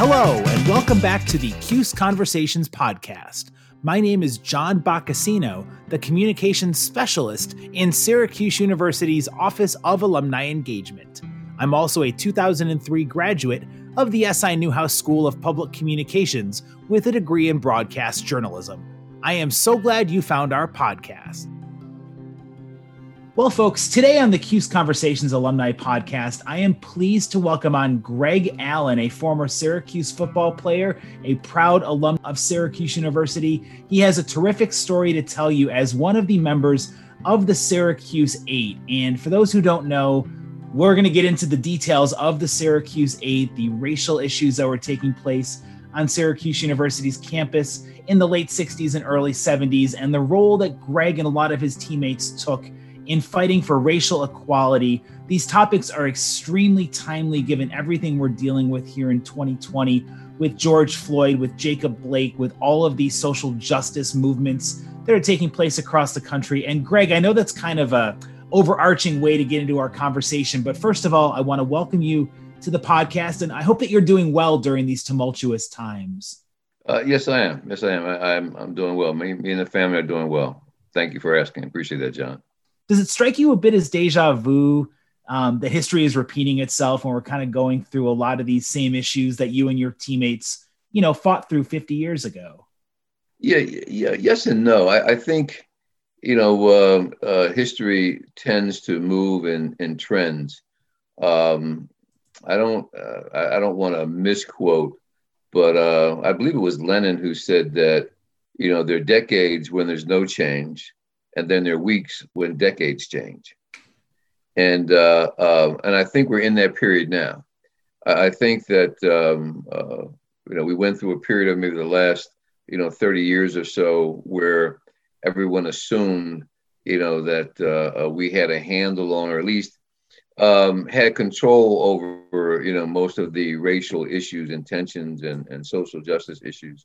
Hello, and welcome back to the Cuse Conversations podcast. My name is John Boccacino, the communications specialist in Syracuse University's Office of Alumni Engagement. I'm also a 2003 graduate of the SI Newhouse School of Public Communications with a degree in broadcast journalism. I am so glad you found our podcast. Well, folks, today on the Cuse Conversations Alumni Podcast, I am pleased to welcome on Greg Allen, a former Syracuse football player, a proud alum of Syracuse University. He has a terrific story to tell you as one of the members of the Syracuse Eight. And for those who don't know, we're going to get into the details of the Syracuse Eight, the racial issues that were taking place on Syracuse University's campus in the late 60s and early 70s, and the role that Greg and a lot of his teammates took in fighting for racial equality. These topics are extremely timely given everything we're dealing with here in 2020 with George Floyd, with Jacob Blake, with all of these social justice movements that are taking place across the country. And Greg, I know that's kind of a overarching way to get into our conversation, but first of all, I want to welcome you to the podcast, and I hope that you're doing well during these tumultuous times. Uh, yes, I am. Yes, I am. I, am I'm, I'm doing well. Me, me and the family are doing well. Thank you for asking. Appreciate that, John does it strike you a bit as deja vu? Um, the history is repeating itself, and we're kind of going through a lot of these same issues that you and your teammates, you know, fought through 50 years ago. Yeah, yeah, yes and no. I, I think, you know, uh, uh, history tends to move in in trends. Um, I don't, uh, I, I don't want to misquote, but uh, I believe it was Lenin who said that, you know, there are decades when there's no change, and then there are weeks when decades change. And uh, uh, and I think we're in that period now. I think that um, uh, you know we went through a period of maybe the last you know 30 years or so where everyone assumed you know that uh, uh, we had a handle on, or at least um, had control over you know most of the racial issues and tensions and, and social justice issues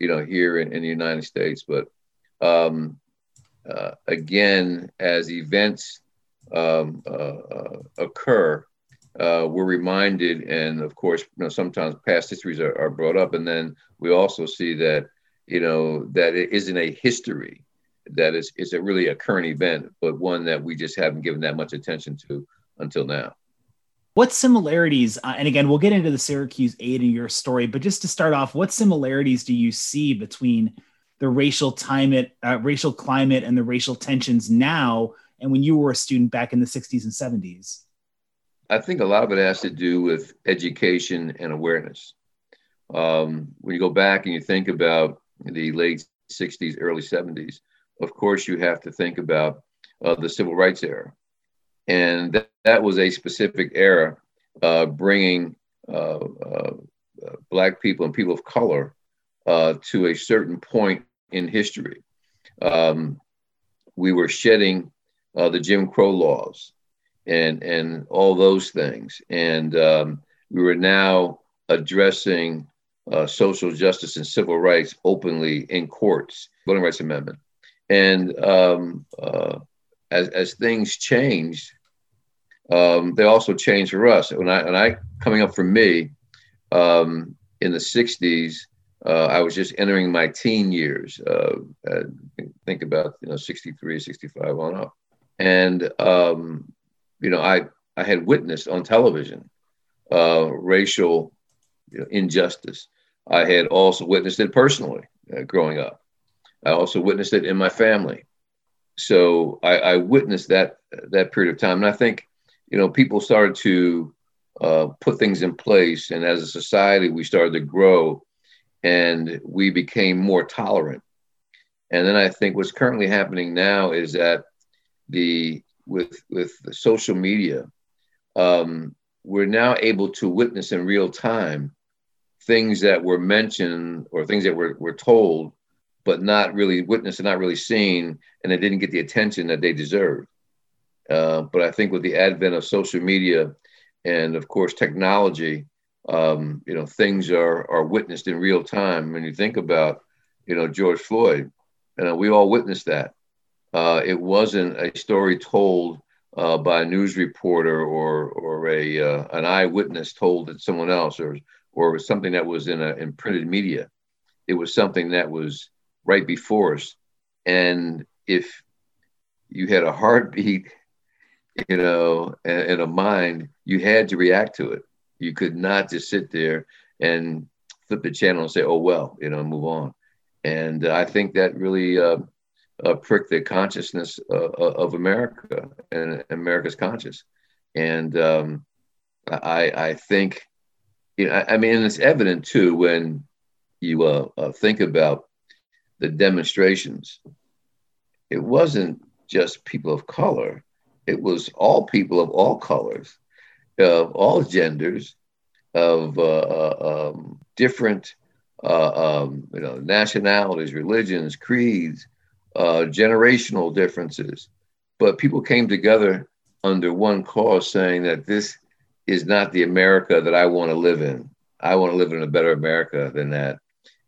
you know here in, in the United States. But um, uh, again, as events um, uh, uh, occur, uh, we're reminded, and of course, you know, sometimes past histories are, are, brought up, and then we also see that, you know, that it isn't a history, that is, it's a really a current event, but one that we just haven't given that much attention to until now. What similarities, uh, and again, we'll get into the Syracuse Eight in your story, but just to start off, what similarities do you see between the racial climate, uh, racial climate, and the racial tensions now, and when you were a student back in the 60s and 70s? I think a lot of it has to do with education and awareness. Um, when you go back and you think about the late 60s, early 70s, of course, you have to think about uh, the civil rights era. And that, that was a specific era uh, bringing uh, uh Black people and people of color uh, to a certain point in history. Um, we were shedding uh, the Jim Crow laws and and all those things, and um, we were now addressing uh, social justice and civil rights openly in courts, Voting Rights Amendment, and um, uh, as as things changed, um, they also changed for us. When I and I coming up for me um, in the '60s, uh, I was just entering my teen years. Uh, think about you know 63, 65 on up, and um, you know I I had witnessed on television uh, racial you know, injustice. I had also witnessed it personally uh, growing up. I also witnessed it in my family. So I, I, witnessed that that period of time, and I think you know people started to uh, put things in place, and as a society, we started to grow and we became more tolerant. And then I think what's currently happening now is that the with with social media, um, we're now able to witness in real time things that were mentioned or things that were, were told, but not really witnessed and not really seen, and they didn't get the attention that they deserved. Uh, but I think with the advent of social media and of course technology, um, you know, things are are witnessed in real time. When you think about, you know, George Floyd, you know, we all witnessed that. Uh, it wasn't a story told uh, by a news reporter or or a uh, an eyewitness told to someone else or or something that was in a in printed media. It was something that was right before us. And if you had a heartbeat, you know, and, and a mind, you had to react to it. You could not just sit there and flip the channel and say, "Oh well," you know, move on. And uh, I think that really uh, uh, pricked the consciousness uh, uh, of America and America's conscious. And um, I, I think, you know, I, I, mean, it's evident too when you uh, think about the demonstrations. It wasn't just people of color; it was all people of all colors, of all genders, of um, different uh, um, you know, nationalities, religions, creeds, uh, generational differences. But people came together under one cause saying that this is not the America that I want to live in. I want to live in a better America than that.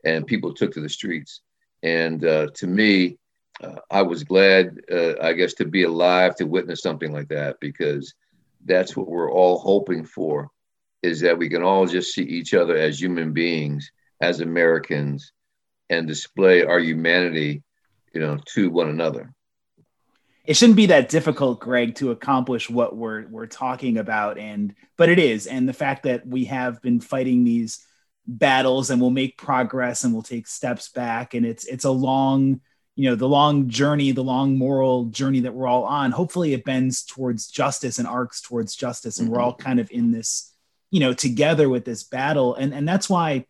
And people took to the streets. And uh, to me, uh, I was glad, uh, I guess, to be alive to witness something like that because that's what we're all hoping for is that we can all just see each other as human beings as Americans and display our humanity, you know, to one another. It shouldn't be that difficult, Greg, to accomplish what we're we're talking about, and but it is, and the fact that we have been fighting these battles and we'll make progress and we'll take steps back, and it's it's a long, you know, the long journey, the long moral journey that we're all on. Hopefully, it bends towards justice and arcs towards justice, and mm-hmm. we're all kind of in this, you know, together with this battle, and and that's why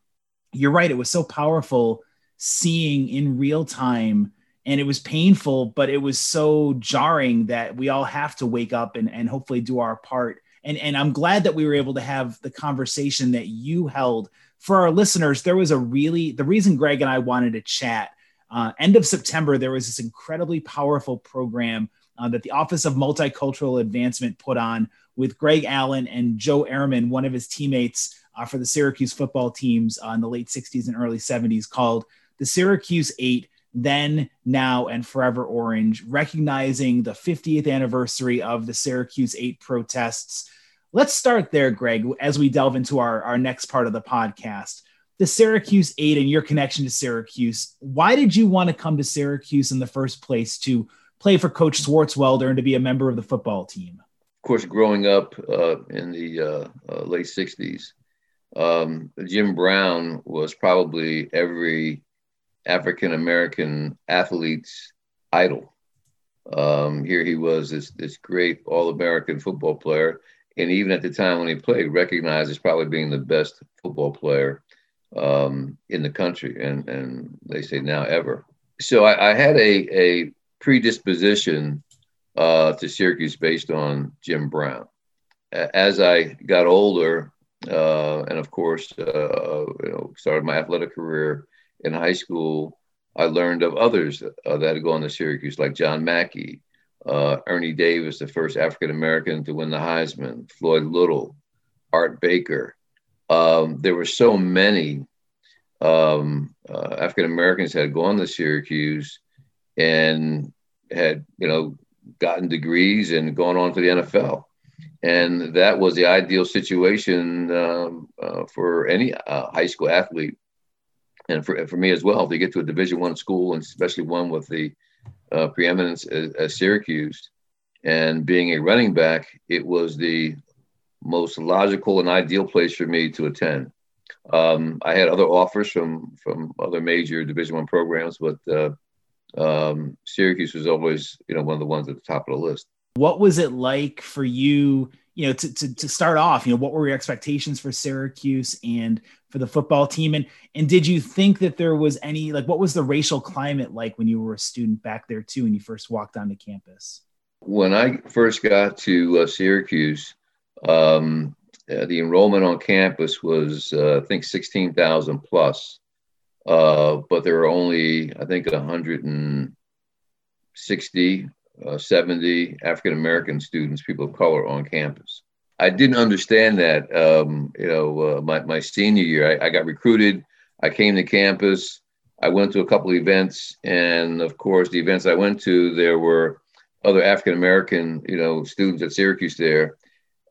you're right. It was so powerful seeing in real time and it was painful, but it was so jarring that we all have to wake up and, and hopefully do our part. And, and I'm glad that we were able to have the conversation that you held for our listeners. There was a really, the reason Greg and I wanted to chat, uh, end of September, there was this incredibly powerful program uh, that the Office of Multicultural Advancement put on with Greg Allen and Joe Ehrmann, one of his teammates uh, for the Syracuse football teams uh, in the late 60s and early 70s called the Syracuse Eight, then, now, and forever orange, recognizing the 50th anniversary of the Syracuse Eight protests. Let's start there, Greg, as we delve into our, our next part of the podcast. The Syracuse Eight and your connection to Syracuse. Why did you want to come to Syracuse in the first place to play for Coach Schwartzwalder and to be a member of the football team? Of course, growing up uh, in the uh, uh, late 60s, um, Jim Brown was probably every African American athlete's idol. Um, here he was, this, this great All American football player. And even at the time when he played, recognized as probably being the best football player um, in the country, and, and they say now ever. So I, I had a, a predisposition uh, to Syracuse based on Jim Brown. As I got older, uh, and of course, uh, you know, started my athletic career in high school. I learned of others uh, that had gone to Syracuse, like John Mackey, uh, Ernie Davis, the first African American to win the Heisman, Floyd Little, Art Baker. Um, there were so many um, uh, African Americans had gone to Syracuse and had, you know, gotten degrees and gone on to the NFL and that was the ideal situation um, uh, for any uh, high school athlete, and for, for me as well to get to a Division One school, and especially one with the uh, preeminence as, as, Syracuse, and being a running back, it was the most logical and ideal place for me to attend. Um, I had other offers from from other major Division One programs, but uh, um, Syracuse was always, you know, one of the ones at the top of the list. What was it like for you, you know, to, to, to start off, you know, what were your expectations for Syracuse and for the football team? And, and did you think that there was any, like, what was the racial climate like when you were a student back there too, when you first walked onto campus? When I first got to uh, Syracuse, um, uh, the enrollment on campus was, uh, I think, 16,000 plus. Uh, but there were only, I think, 160 uh, 70 African American students, people of color, on campus. I didn't understand that. Um, you know, uh, my, my senior year, I, I, got recruited. I came to campus. I went to a couple of events, and of course, the events I went to, there were other African American, you know, students at Syracuse there,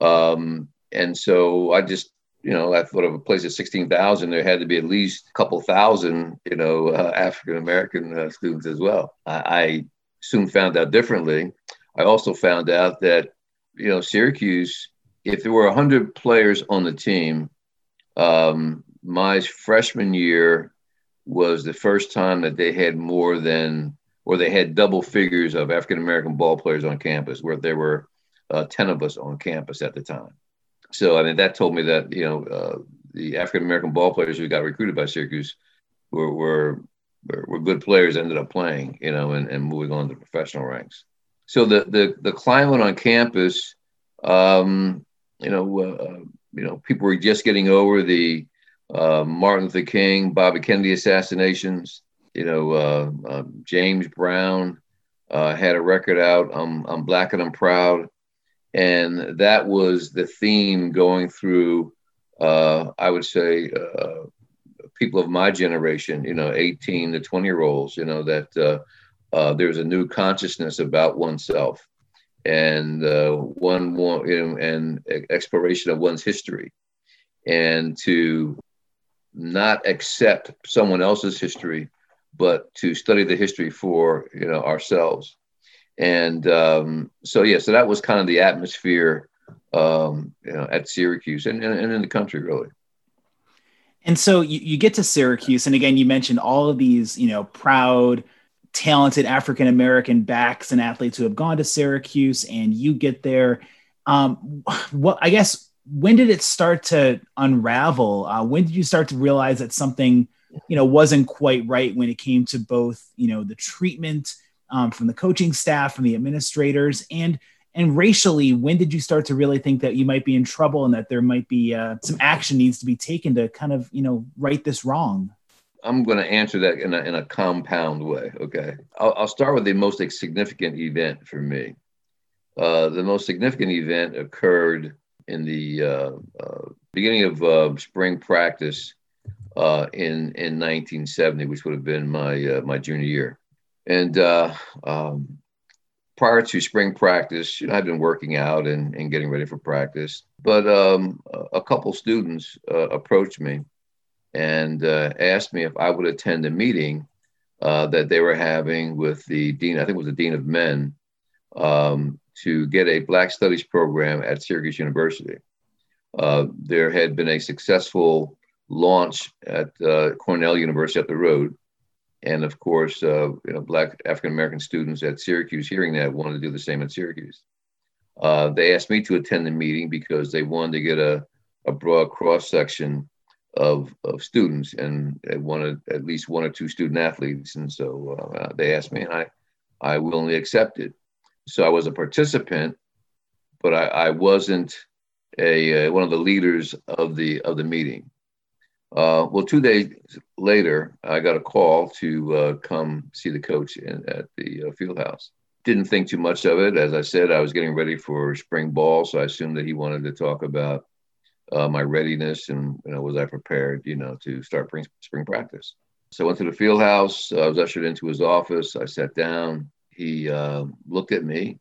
um, and so I just you know, I thought of a place of 16,000, there had to be at least a couple thousand, you know, uh, African American uh, students as well. I, I, soon found out differently. I also found out that, you know, Syracuse, if there were 100 players on the team, um, my freshman year was the first time that they had more than, or they had double figures of African American ball players on campus, where there were uh, 10 of us on campus at the time. So, I mean, that told me that, you know, uh, the African American ball players who got recruited by Syracuse were, were, were good players, ended up playing, you know, and, and moving on to professional ranks. So the, the, the climate on campus, um, you know, uh, you know, people were just getting over the uh, Martin Luther King, Bobby Kennedy assassinations. You know, uh, uh James Brown uh, had a record out. I'm, I'm black and I'm proud and that was the theme going through uh, i would say uh, people of my generation you know 18 to 20 year olds you know that uh, uh there's a new consciousness about oneself and uh, one, one you know, and exploration of one's history. And to not accept someone else's history but to study the history for you know ourselves and um, so yeah, so that was kind of the atmosphere um, you know, at Syracuse and, and, and in the country really. And so you, you get to Syracuse, and again, you mentioned all of these, you know, proud, talented African American backs and athletes who have gone to Syracuse, and you get there. Um, what I guess when did it start to unravel? Uh, when did you start to realize that something, you know, wasn't quite right when it came to both, you know, the treatment um, from the coaching staff, from the administrators, and and racially, when did you start to really think that you might be in trouble and that there might be uh, some action needs to be taken to kind of you know right this wrong? I'm going to answer that in a, in a compound way. Okay, I'll, I'll start with the most significant event for me. Uh, the most significant event occurred in the uh, uh, beginning of uh, spring practice uh, in in 1970, which would have been my uh, my junior year. And uh, um, prior to spring practice, you know, I've been working out and, and getting ready for practice. But um, a couple students uh, approached me and uh, asked me if I would attend a meeting uh, that they were having with the dean, I think it was the dean of men, um, to get a Black Studies program at Syracuse University. Uh, there had been a successful launch at uh, Cornell University up the road and of course, uh, you know, Black African American students at Syracuse, hearing that, wanted to do the same at Syracuse. Uh, they asked me to attend the meeting because they wanted to get a, a broad cross section of, of students and they wanted at least one or two student athletes. And so uh, they asked me, and I, I willingly accepted. So I was a participant, but I, I wasn't a, uh, one of the leaders of the of the meeting. Uh, well, two days later, I got a call to uh, come see the coach in, at the uh, field house. Didn't think too much of it. As I said, I was getting ready for spring ball, so I assumed that he wanted to talk about uh, my readiness and you know, was I prepared, you know, to start spring, spring practice. So I went to the field house. I was ushered into his office. I sat down. He uh, looked at me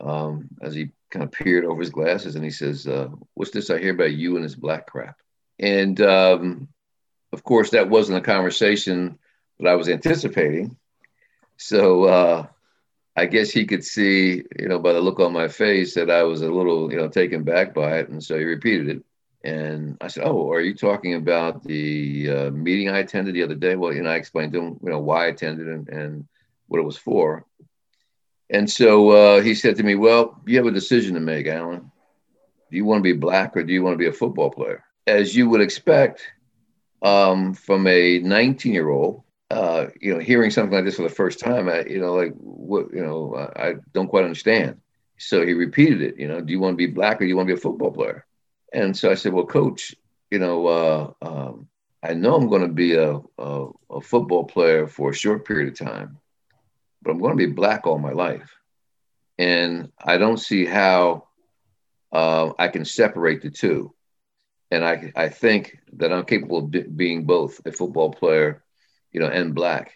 um, as he kind of peered over his glasses, and he says, uh, "What's this I hear about you and this black crap?" And um, of course, that wasn't a conversation that I was anticipating. So uh, I guess he could see, you know, by the look on my face that I was a little, you know, taken back by it. And so he repeated it. And I said, "Oh, are you talking about the uh, meeting I attended the other day?" Well, you know, I explained to him, you know, why I attended and, and what it was for. And so uh, he said to me, "Well, you have a decision to make, Allen. Do you want to be black or do you want to be a football player?" As you would expect um, from a 19 year old, uh, you know, hearing something like this for the first time, I, you know, like what, you know, I, I don't quite understand. So he repeated it, you know, do you want to be black or do you want to be a football player? And so I said, well, coach, you know, uh, um, I know I'm going to be a, a, a football player for a short period of time, but I'm going to be black all my life. And I don't see how uh, I can separate the two and I, I think that I'm capable of being both a football player, you know, and black.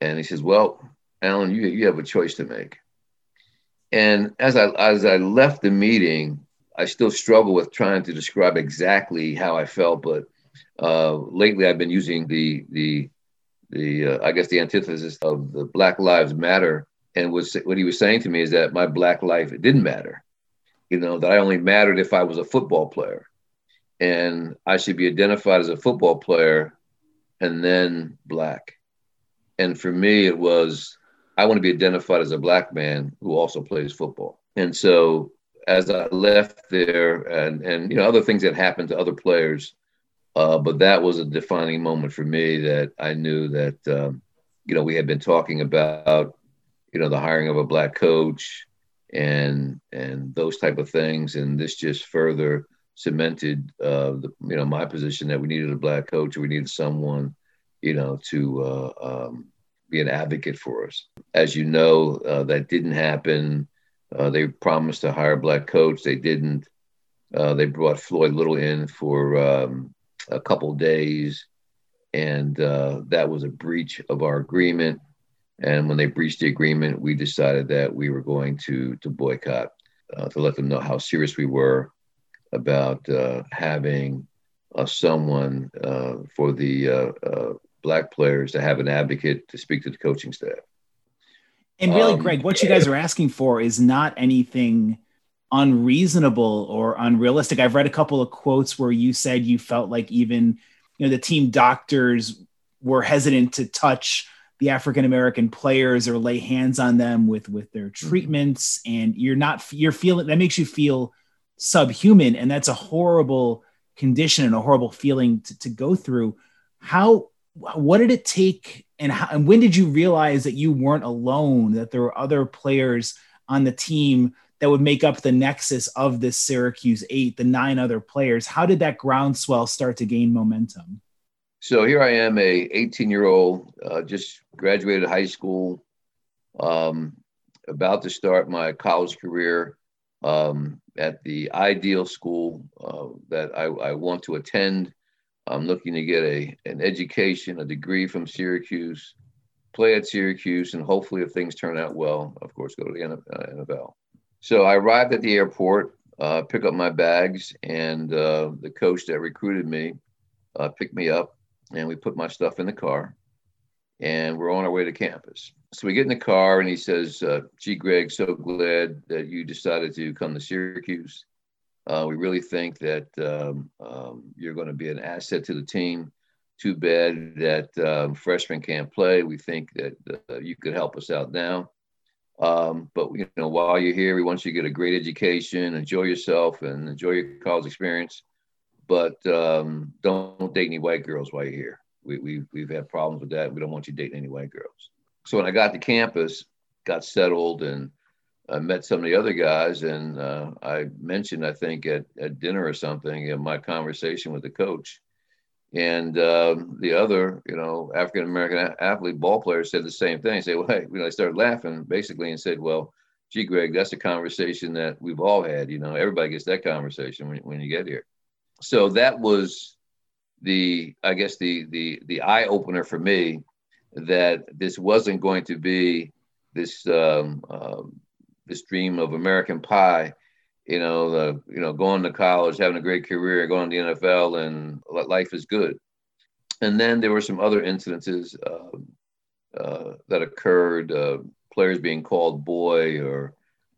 And he says, "Well, Allen, you you have a choice to make." And as I as I left the meeting, I still struggle with trying to describe exactly how I felt, but uh, lately I've been using the the the uh, I guess the antithesis of the Black Lives Matter, and was what he was saying to me is that my black life it didn't matter, you know, that I only mattered if I was a football player, and I should be identified as a football player, and then black, and for me it was I want to be identified as a black man who also plays football, and so as I left there, and and you know other things that happened to other players uh, but that was a defining moment for me that I knew that, um, you know, we had been talking about, you know, the hiring of a black coach and and those type of things, and this just further cemented, uh, the, you know, my position that we needed a black coach, we needed someone, you know, to uh, um, be an advocate for us. As you know, uh, that didn't happen. Uh, they promised to hire a black coach. They didn't. Uh, they brought Floyd Little in for um, a couple days, and uh, that was a breach of our agreement. And when they breached the agreement, we decided that we were going to to boycott to let them know how serious we were about uh, having uh, someone uh, for the uh, black players to have an advocate to speak to the coaching staff. And really, um, Greg, what you guys are asking for is not anything unreasonable or unrealistic. I've read a couple of quotes where you said you felt like even you know the team doctors were hesitant to touch the African American players or lay hands on them with with their mm-hmm. treatments and you're not you're feeling that makes you feel subhuman and that's a horrible condition and a horrible feeling to, to go through how what did it take and, how, and when did you realize that you weren't alone that there were other players on the team that would make up the nexus of this Syracuse eight, the nine other players. How did that groundswell start to gain momentum? So here I am, a 18 year old, uh, just graduated high school, um, about to start my college career um, at the ideal school uh, that I, I, want to attend. I'm looking to get a an education, a degree from Syracuse, play at Syracuse, and hopefully, if things turn out well, of course, go to the NFL. So I arrived at the airport, uh, pick up my bags, and uh, the coach that recruited me uh, picked me up, and we put my stuff in the car, and we're on our way to campus. So we get in the car, and he says, uh, "Gee, Greg, so glad that you decided to come to Syracuse. Uh, we really think that um, um, you're going to be an asset to the team." Too bad that um, freshmen can't play. We think that uh, you could help us out now. Um, but you know, while you're here, we want you to get a great education, enjoy yourself, and enjoy your college experience. But um, don't date any white girls while you're here. We, we we've had problems with that. We don't want you dating any white girls. So when I got to campus, got settled, and I met some of the other guys, and uh, I mentioned, I think at, at dinner or something, in my conversation with the coach, and um, the other, you know, African American athlete ball players said the same thing. Say, well, hey, you know, I started laughing basically and said, well, gee, Greg, that's a conversation that we've all had. You know, everybody gets that conversation when, when you get here. So that was the, I guess, the the the eye opener for me that this wasn't going to be this um, uh, this dream of American Pie you know, the you know, going to college, having a great career, going to the NFL, and life is good. And then there were some other incidences uh, uh, that occurred, uh, players being called boy, or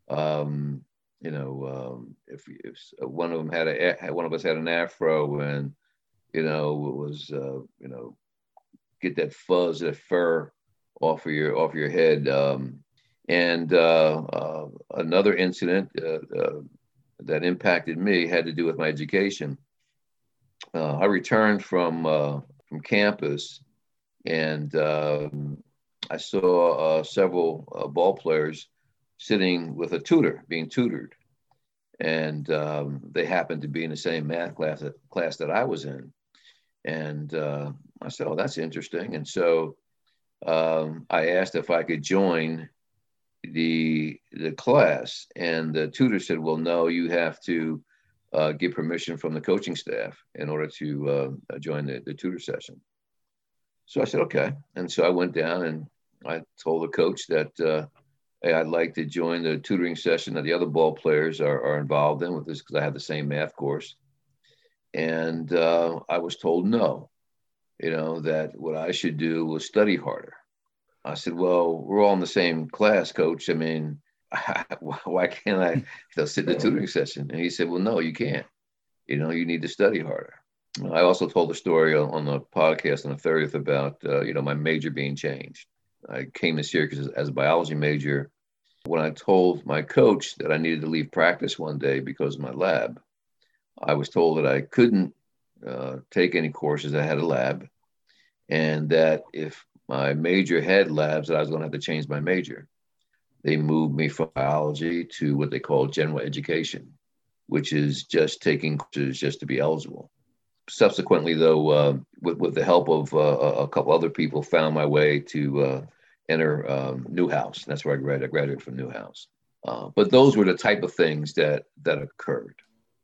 um, you know, um, if, if one of them had a one of us had an afro, and you know, it was uh, you know, get that fuzz, that fur off of your off your head. Um, and uh, uh, another incident, uh, uh that impacted me had to do with my education. Uh, I returned from from campus, and um, I saw several ball players sitting with a tutor, being tutored, and um, they happened to be in the same math class that, class that I was in. And uh, I said, "Oh, that's interesting." And so um, I asked if I could join the the class and the tutor said well no you have to uh, get permission from the coaching staff in order to uh, join the, the tutor session so i said okay and so i went down and i told the coach that uh, I'd like to join the tutoring session that the other ball players are, are involved in with this because I have the same math course. And uh, I was told no, you know, that what I should do was study harder. I said, well, we're all in the same class, coach. I mean, why can't I know, sit in the tutoring session? And he said, well, no, you can't. You know, you need to study harder. I also told a story on the podcast on the 30th about, uh, you know, my major being changed. I came to Syracuse as a biology major. When I told my coach that I needed to leave practice one day because of my lab, I was told that I couldn't uh, take any courses that had a lab, and that if my major had labs, that I was going to have to change my major. They moved me from biology to what they call general education, which is just taking courses just to be eligible subsequently, though, uh, with with the help of uh, a couple other people, found my way to uh, enter um, Newhouse. That's where I graduated. I graduated from Newhouse. Uh, but those were the type of things that that occurred.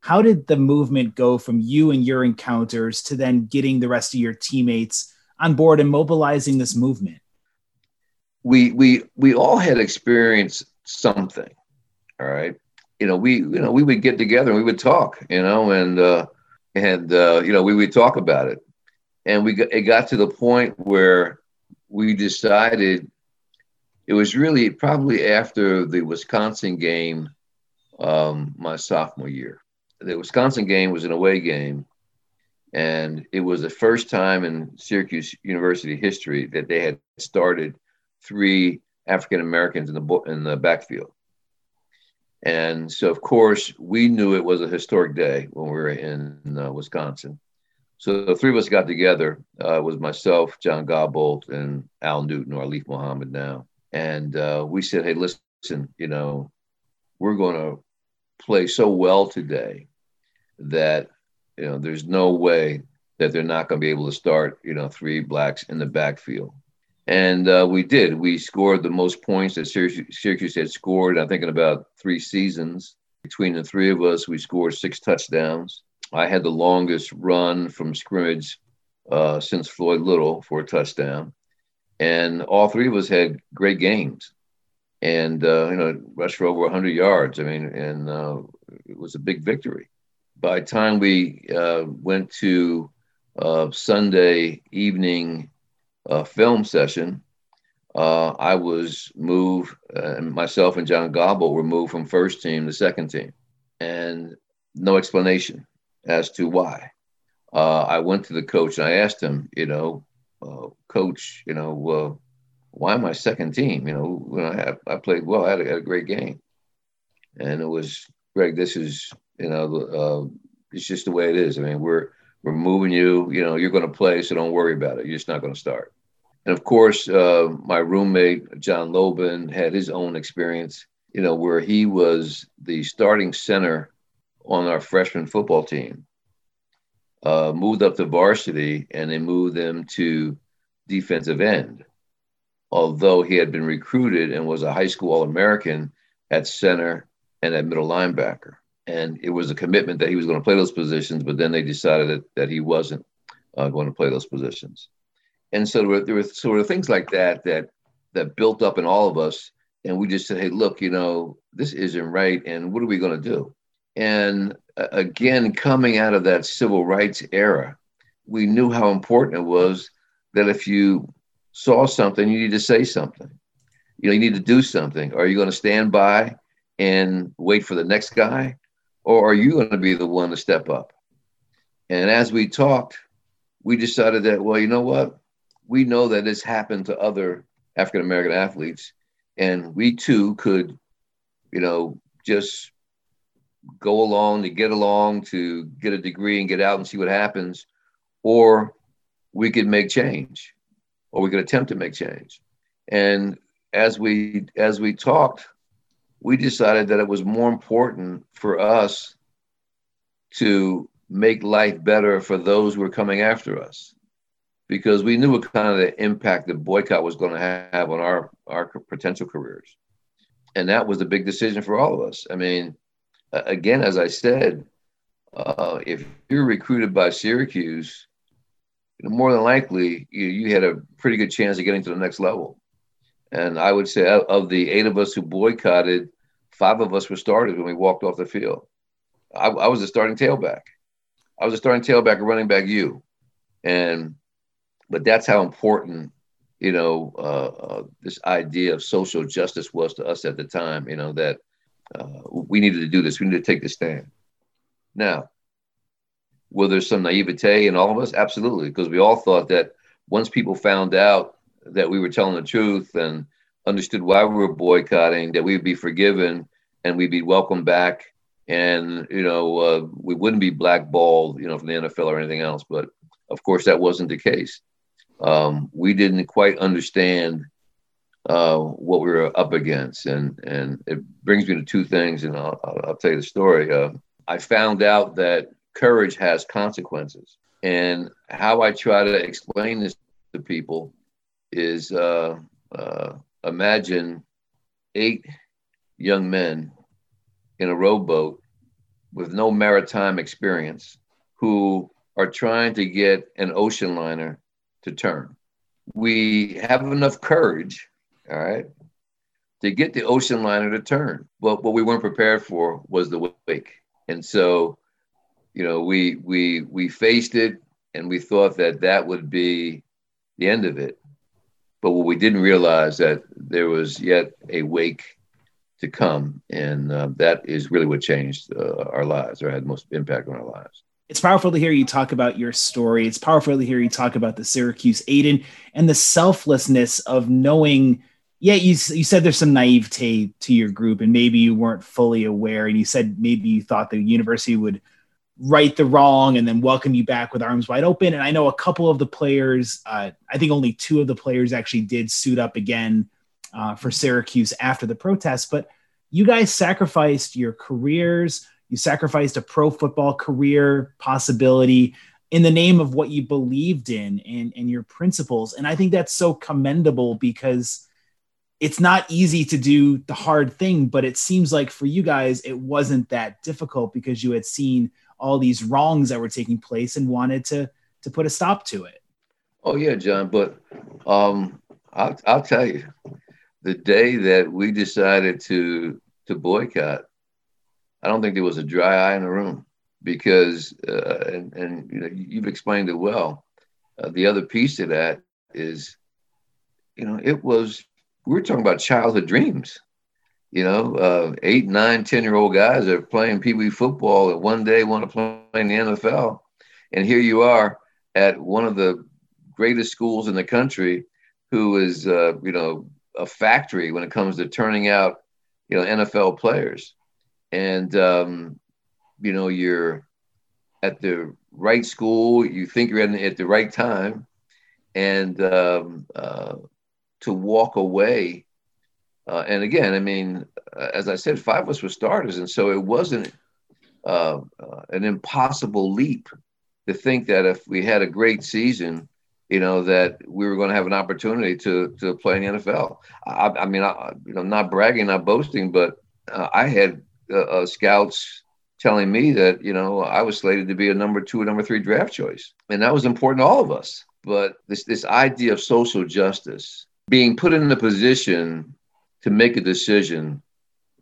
How did the movement go from you and your encounters to then getting the rest of your teammates on board and mobilizing this movement? We we we all had experienced something. All right. You know, we you know we would get together and we would talk. You know, and uh, and uh, you know we would talk about it, and we got, it got to the point where we decided it was really probably after the Wisconsin game, um, my sophomore year. The Wisconsin game was an away game, and it was the first time in Syracuse University history that they had started three African Americans in the in the backfield. And so, of course, we knew it was a historic day when we were in uh, Wisconsin. So the three of us got together. Uh, was myself, John Godbolt, and Al Newton, or Alif Muhammad now. And uh, we said, hey, listen, you know, we're going to play so well today that, you know, there's no way that they're not going to be able to start, you know, three blacks in the backfield. And uh, we did. We scored the most points that Syracuse, had scored, I think, in about three seasons. Between the three of us, we scored six touchdowns. I had the longest run from scrimmage uh, since Floyd Little for a touchdown. And all three of us had great games and, uh, you know, rushed for over 100 yards. I mean, and uh, it was a big victory. By the time we uh, went to uh, Sunday evening uh, film session, uh, I was moved, uh, myself and John Godbolt were moved from first team to second team, and no explanation as to why. I went to the coach and I asked him, you know, coach, you know, why am I second team? You know, when I, I played well, I had, a, had a great game, and it was Greg. This is, you know, it's just the way it is. I mean, we're we're moving you. You know, you're going to play, so don't worry about it. You're just not going to start. And of course, uh, my roommate, John Lobon had his own experience, you know, where he was the starting center on our freshman football team, uh, moved up to varsity, and they moved them to defensive end. Although he had been recruited and was a high school All American at center and at middle linebacker. And it was a commitment that he was going to play those positions, but then they decided that, that he wasn't uh, going to play those positions and so there were, there were sort of things like that that that built up in all of us and we just said hey look you know this isn't right and what are we going to do and uh, again coming out of that civil rights era we knew how important it was that if you saw something you need to say something. You know you need to do something. Are you going to stand by and wait for the next guy or are you going to be the one to step up? And as we talked we decided that well you know what? We know that this happened to other African American athletes, and we too could, you know, just go along to get along to get a degree and get out and see what happens, or we could make change, or we could attempt to make change. And as we as we talked, we decided that it was more important for us to make life better for those who were coming after us because we knew what kind of the impact the boycott was going to have on our our potential careers, and that was the big decision for all of us. I mean, again, as I said, uh, if you're recruited by Syracuse, more than likely you, you had a pretty good chance of getting to the next level. And I would say of the eight of us who boycotted, five of us were starters when we walked off the field. I, I was a starting tailback. I was a starting tailback, a running back, you. And, but that's how important, you know, uh, uh, this idea of social justice was to us at the time, you know, that uh, we needed to do this. We needed to take the stand. Now, will there some naivete in all of us? Absolutely, because we all thought that once people found out that we were telling the truth and understood why we were boycotting, that we'd be forgiven and we'd be welcomed back, and you know uh, we wouldn't be blackballed, you know, from the NFL or anything else. But of course, that wasn't the case. Um, we didn't quite understand uh, what we were up against, and and it brings me to two things, and I'll, I'll tell you the story. Uh, I found out that courage has consequences, and how I try to explain this to people is uh, uh, imagine eight young men in a rowboat with no maritime experience who are trying to get an ocean liner to turn. We have enough courage, all right, to get the ocean liner to turn. But what we weren't prepared for was the wake. And so, you know, we we we faced it and we thought that that would be the end of it. But what we didn't realize that there was yet a wake to come, and uh, that is really what changed uh, our lives or had the most impact on our lives. It's powerful to hear you talk about your story. It's powerful to hear you talk about the Syracuse Eight and the selflessness of knowing. Yeah, you, you said there's some naivete to your group, and maybe you weren't fully aware. And you said maybe you thought the university would right the wrong and then welcome you back with arms wide open. And I know a couple of the players, uh, I think only two of the players actually did suit up again uh, for Syracuse after the protest. But you guys sacrificed your careers, you sacrificed a pro football career possibility in the name of what you believed in and, and your principles. And I think that's so commendable because it's not easy to do the hard thing, but it seems like for you guys, it wasn't that difficult because you had seen all these wrongs that were taking place and wanted to to put a stop to it. Oh yeah, John. But um, I'll, I'll tell you, the day that we decided to to boycott, I don't think there was a dry eye in the room because, uh, and and you know, you've explained it well. Uh, the other piece to that is, you know, it was we were talking about childhood dreams you know, uh, eight, nine, 10 year old guys that are playing Pee Wee football and one day want to play in the NFL. And here you are at one of the greatest schools in the country who is, uh, you know, a factory when it comes to turning out, you know, NFL players. And, um, you know, you're at the right school, you think you're at the right time. And um, uh, to walk away uh, and again, I mean, uh, as I said, five of us were starters, and so it wasn't uh, uh, an impossible leap to think that if we had a great season, you know, that we were going to have an opportunity to to play in the NFL. I, I mean, I, you not bragging, not boasting, but uh, I had uh, scouts telling me that you know I was slated to be a number two or number three draft choice, and that was important to all of us. But this this idea of social justice, being put in a position to make a decision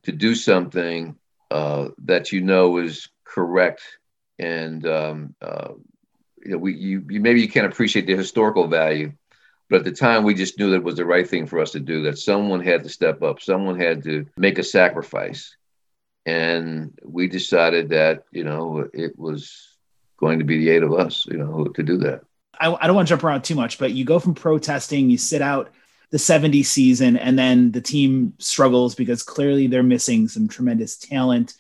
to do something uh, that you know is correct and um, uh, you know we you, you maybe you can't appreciate the historical value but at the time we just knew that it was the right thing for us to do that someone had to step up someone had to make a sacrifice. And we decided that you know it was going to be the eight of us you know to do that. I, I don't want to jump around too much but you go from protesting you sit out the 70 season and then the team struggles because clearly they're missing some tremendous talent.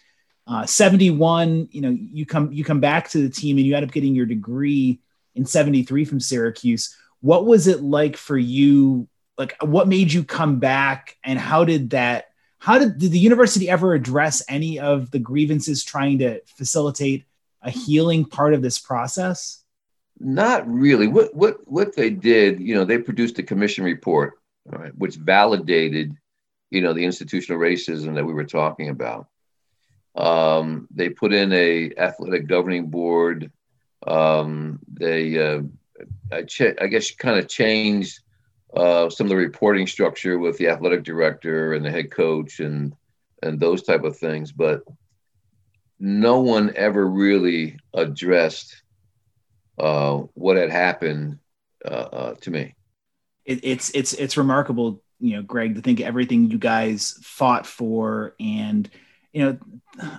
Uh, 71 you know you come you come back to the team and you end up getting your degree in 73 from syracuse. What was it like for you? Like what made you come back and how did that how did, did the university ever address any of the grievances trying to facilitate a healing part of this process? Not really. What what what they did, you know, they produced a commission report, right, which validated, you know, the institutional racism that we were talking about. Um, they put in a athletic governing board. Um, they, uh, I, ch- I guess, kind of changed uh, some of the reporting structure with the athletic director and the head coach and and those type of things, but no one ever really addressed uh, what had happened uh, uh, to me. It, it's it's it's remarkable, you know, Greg, to think everything you guys fought for, and you know,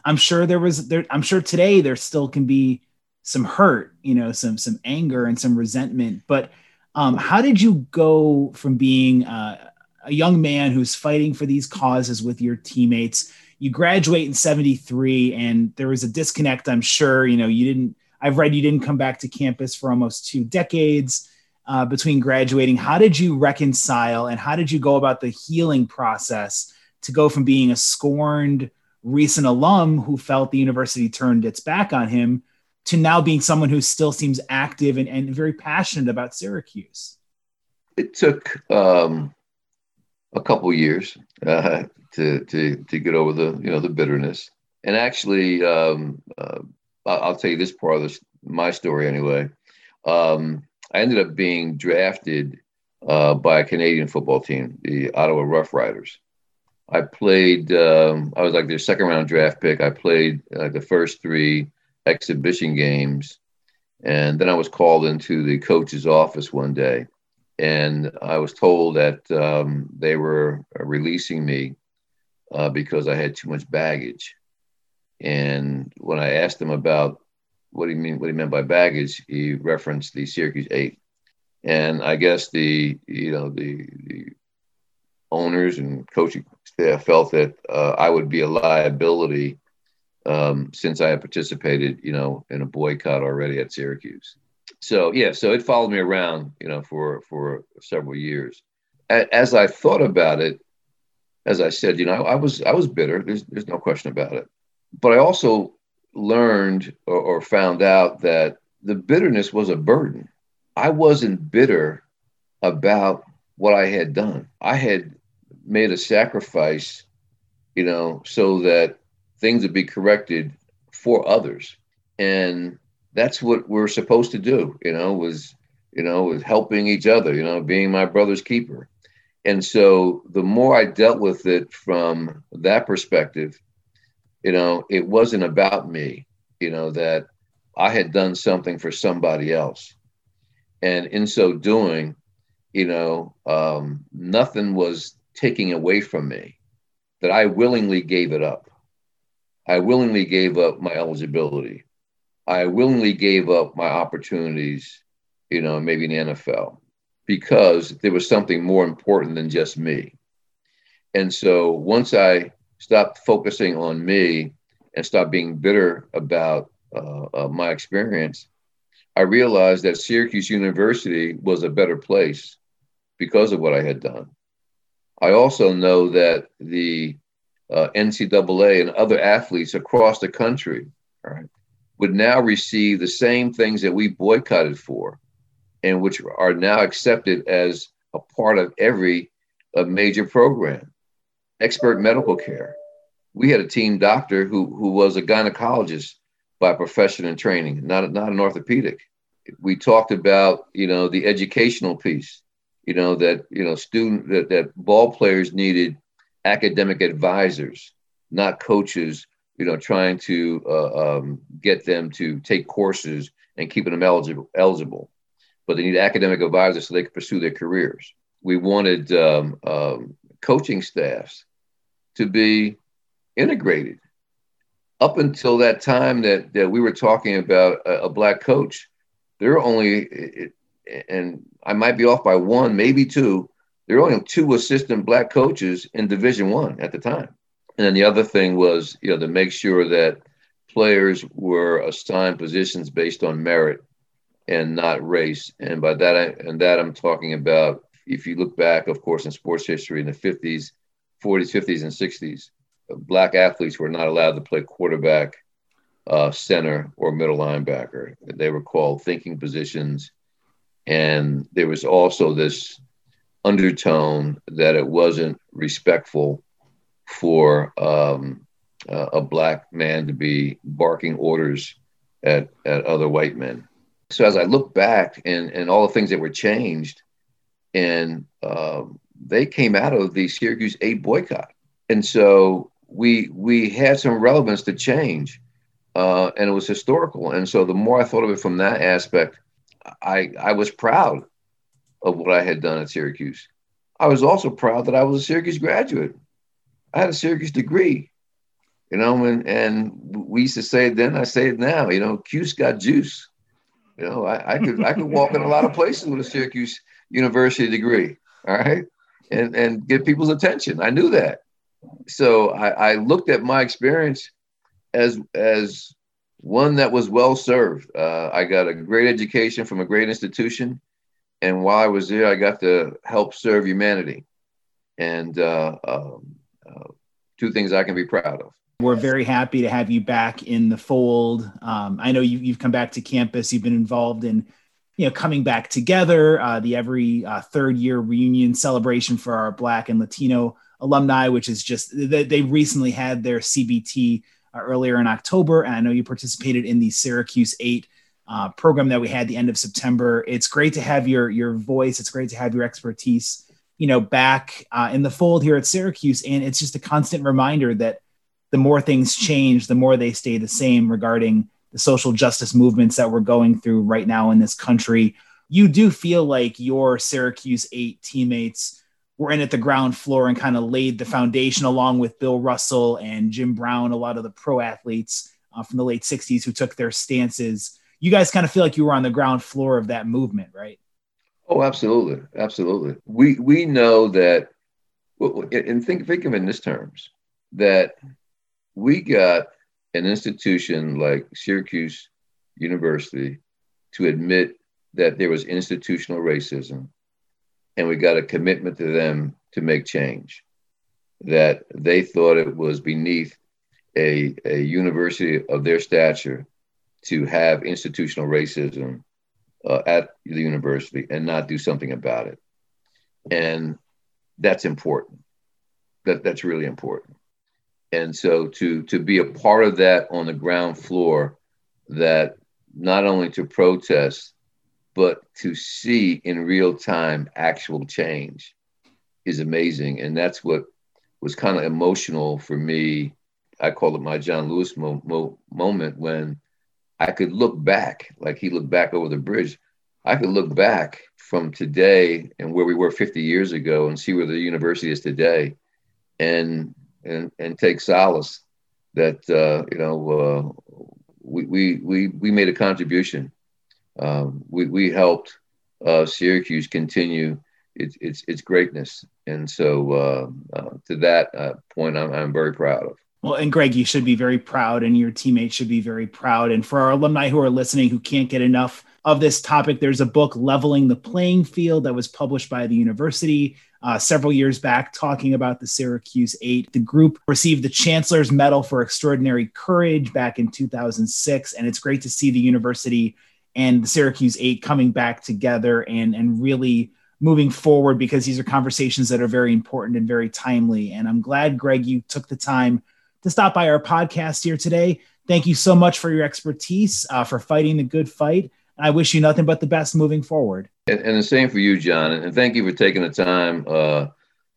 I'm sure there was there. I'm sure today there still can be some hurt, you know, some some anger and some resentment. But um, how did you go from being uh, a young man who's fighting for these causes with your teammates? You graduate in '73, and there was a disconnect. I'm sure, you know, you didn't. I've read you didn't come back to campus for almost two decades uh, between graduating. How did you reconcile, and how did you go about the healing process to go from being a scorned recent alum who felt the university turned its back on him? to now being someone who still seems active and, and very passionate about Syracuse? It took um, a couple years uh, to, to, to get over the, you know, the bitterness. And actually, um, uh, I'll tell you this part of this, my story anyway. Um, I ended up being drafted uh, by a Canadian football team, the Ottawa Rough Riders. I played, um, I was like their second round draft pick. I played uh, the first three exhibition games. And then I was called into the coach's office one day, and I was told that um, they were releasing me uh, because I had too much baggage. And when I asked them about what he mean, what he meant by baggage, he referenced the Syracuse Eight. And I guess the you know the, the owners and coaching staff felt that uh, I would be a liability um, since I had participated, you know, in a boycott already at Syracuse. So yeah, so it followed me around, you know, for for several years. As I thought about it, as I said, you know, I, was I was bitter. There's there's no question about it. But I also learned or, or found out that the bitterness was a burden. I wasn't bitter about what I had done. I had made a sacrifice, you know, so that things would be corrected for others. And that's what we're supposed to do, you know, was, you know, was helping each other, you know, being my brother's keeper. And so the more I dealt with it from that perspective, you know, it wasn't about me, you know, that I had done something for somebody else. And in so doing, you know, um, nothing was taking away from me, that I willingly gave it up. I willingly gave up my eligibility. I willingly gave up my opportunities, you know, maybe in NFL, because there was something more important than just me. And so once I stopped focusing on me and stop being bitter about uh, uh, my experience, I realized that Syracuse University was a better place because of what I had done. I also know that the uh, NCAA and other athletes across the country right, would now receive the same things that we boycotted for and which are now accepted as a part of every uh, major program. Expert medical care. We had a team doctor who, who was a gynecologist by profession and training, not, not an orthopedic. We talked about, you know, the educational piece, you know, that, you know, student that, that ball players needed academic advisors, not coaches, you know, trying to uh, um, get them to take courses and keeping them eligible, eligible. But they need academic advisors so they can pursue their careers. We wanted um, um, coaching staffs to be integrated. Up until that time that, that we were talking about a, a black coach, there are only, and I might be off by one, maybe two, there were only two assistant black coaches in Division One at the time. And then the other thing was, you know, to make sure that players were assigned positions based on merit and not race. And by that, I, and that I'm talking about, if you look back, of course, in sports history in the 50s, 40s, 50s, and 60s, black athletes were not allowed to play quarterback, uh, center, or middle linebacker. They were called thinking positions. And there was also this undertone that it wasn't respectful for um, uh, a black man to be barking orders at, at other white men. So as I look back and, and all the things that were changed, and they came out of the Syracuse eight boycott, and so we we had some relevance to change, uh, and it was historical. And so the more I thought of it from that aspect, I I was proud of what I had done at Syracuse. I was also proud that I was a Syracuse graduate. I had a Syracuse degree, you know, and, and we used to say it then, I say it now, you know, Cuse got juice. You know, I, I could I could walk in a lot of places with a Syracuse University degree, all right, and and get people's attention. I knew that, so I, I looked at my experience as as one that was well served. Uh, I got a great education from a great institution, and while I was there, I got to help serve humanity, and uh, um, uh, two things I can be proud of. We're very happy to have you back in the fold. Um, I know you you, have come back to campus. You've been involved in, you know, coming back together. Uh, the every uh, third year reunion celebration for our Black and Latino alumni, which is just they, they recently had their CBT uh, earlier in October, and I know you participated in the Syracuse Eight uh, program that we had the end of September. It's great to have your your voice. It's great to have your expertise, you know, back uh, in the fold here at Syracuse, and it's just a constant reminder that the more things change, the more they stay the same regarding the social justice movements that we're going through right now in this country. You do feel like your Syracuse 8 teammates were in at the ground floor and kind of laid the foundation along with Bill Russell and Jim Brown, a lot of the pro athletes uh, from the late 60s who took their stances. You guys kind of feel like you were on the ground floor of that movement, right? Oh, absolutely. Absolutely. We, we know that, and think, think of it in this terms, that we got an institution like Syracuse University to admit that there was institutional racism, and we got a commitment to them to make change. That they thought it was beneath a, a university of their stature to have institutional racism uh, at the university and not do something about it. And that's important. That, that's really important and so to to be a part of that on the ground floor that not only to protest but to see in real time actual change is amazing. And that's what was kind of emotional for me. I call it my john lewis mo- mo- moment when i could look back like he looked back over the bridge. I could look back from today and where we were 50 years ago and see where the university is today. And and and take solace that uh, you know uh, we, we we we made a contribution. Um, we we helped uh, Syracuse continue its its its greatness, and so uh, uh, to that uh, point, I'm I'm very proud of. Well, and Greg, you should be very proud, and your teammates should be very proud. And for our alumni who are listening who can't get enough of this topic, there's a book, Leveling the Playing Field, that was published by the university uh, several years back talking about the Syracuse Eight. The group received the Chancellor's Medal for Extraordinary Courage back in 2006, and it's great to see the university and the Syracuse Eight coming back together and and really moving forward because these are conversations that are very important and very timely. And I'm glad, Greg, you took the time to stop by our podcast here today. Thank you so much for your expertise, uh, for fighting the good fight. I wish you nothing but the best moving forward. And, and the same for you, John. And thank you for taking the time uh,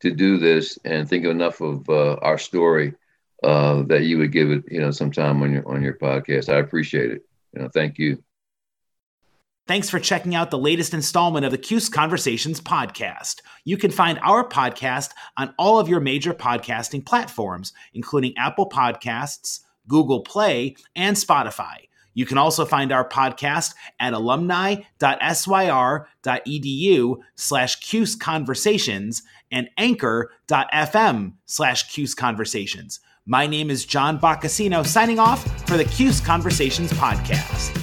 to do this and think enough of uh, our story uh, that you would give it, you know, some time on your on your podcast. I appreciate it. You know, thank you. Thanks for checking out the latest installment of the Cuse Conversations podcast. You can find our podcast on all of your major podcasting platforms, including Apple Podcasts, Google Play, and Spotify. You can also find our podcast at alumni.syr.edu slash Cuse Conversations and anchor.fm slash Cuse Conversations. My name is John Boccacino signing off for the Cuse Conversations podcast.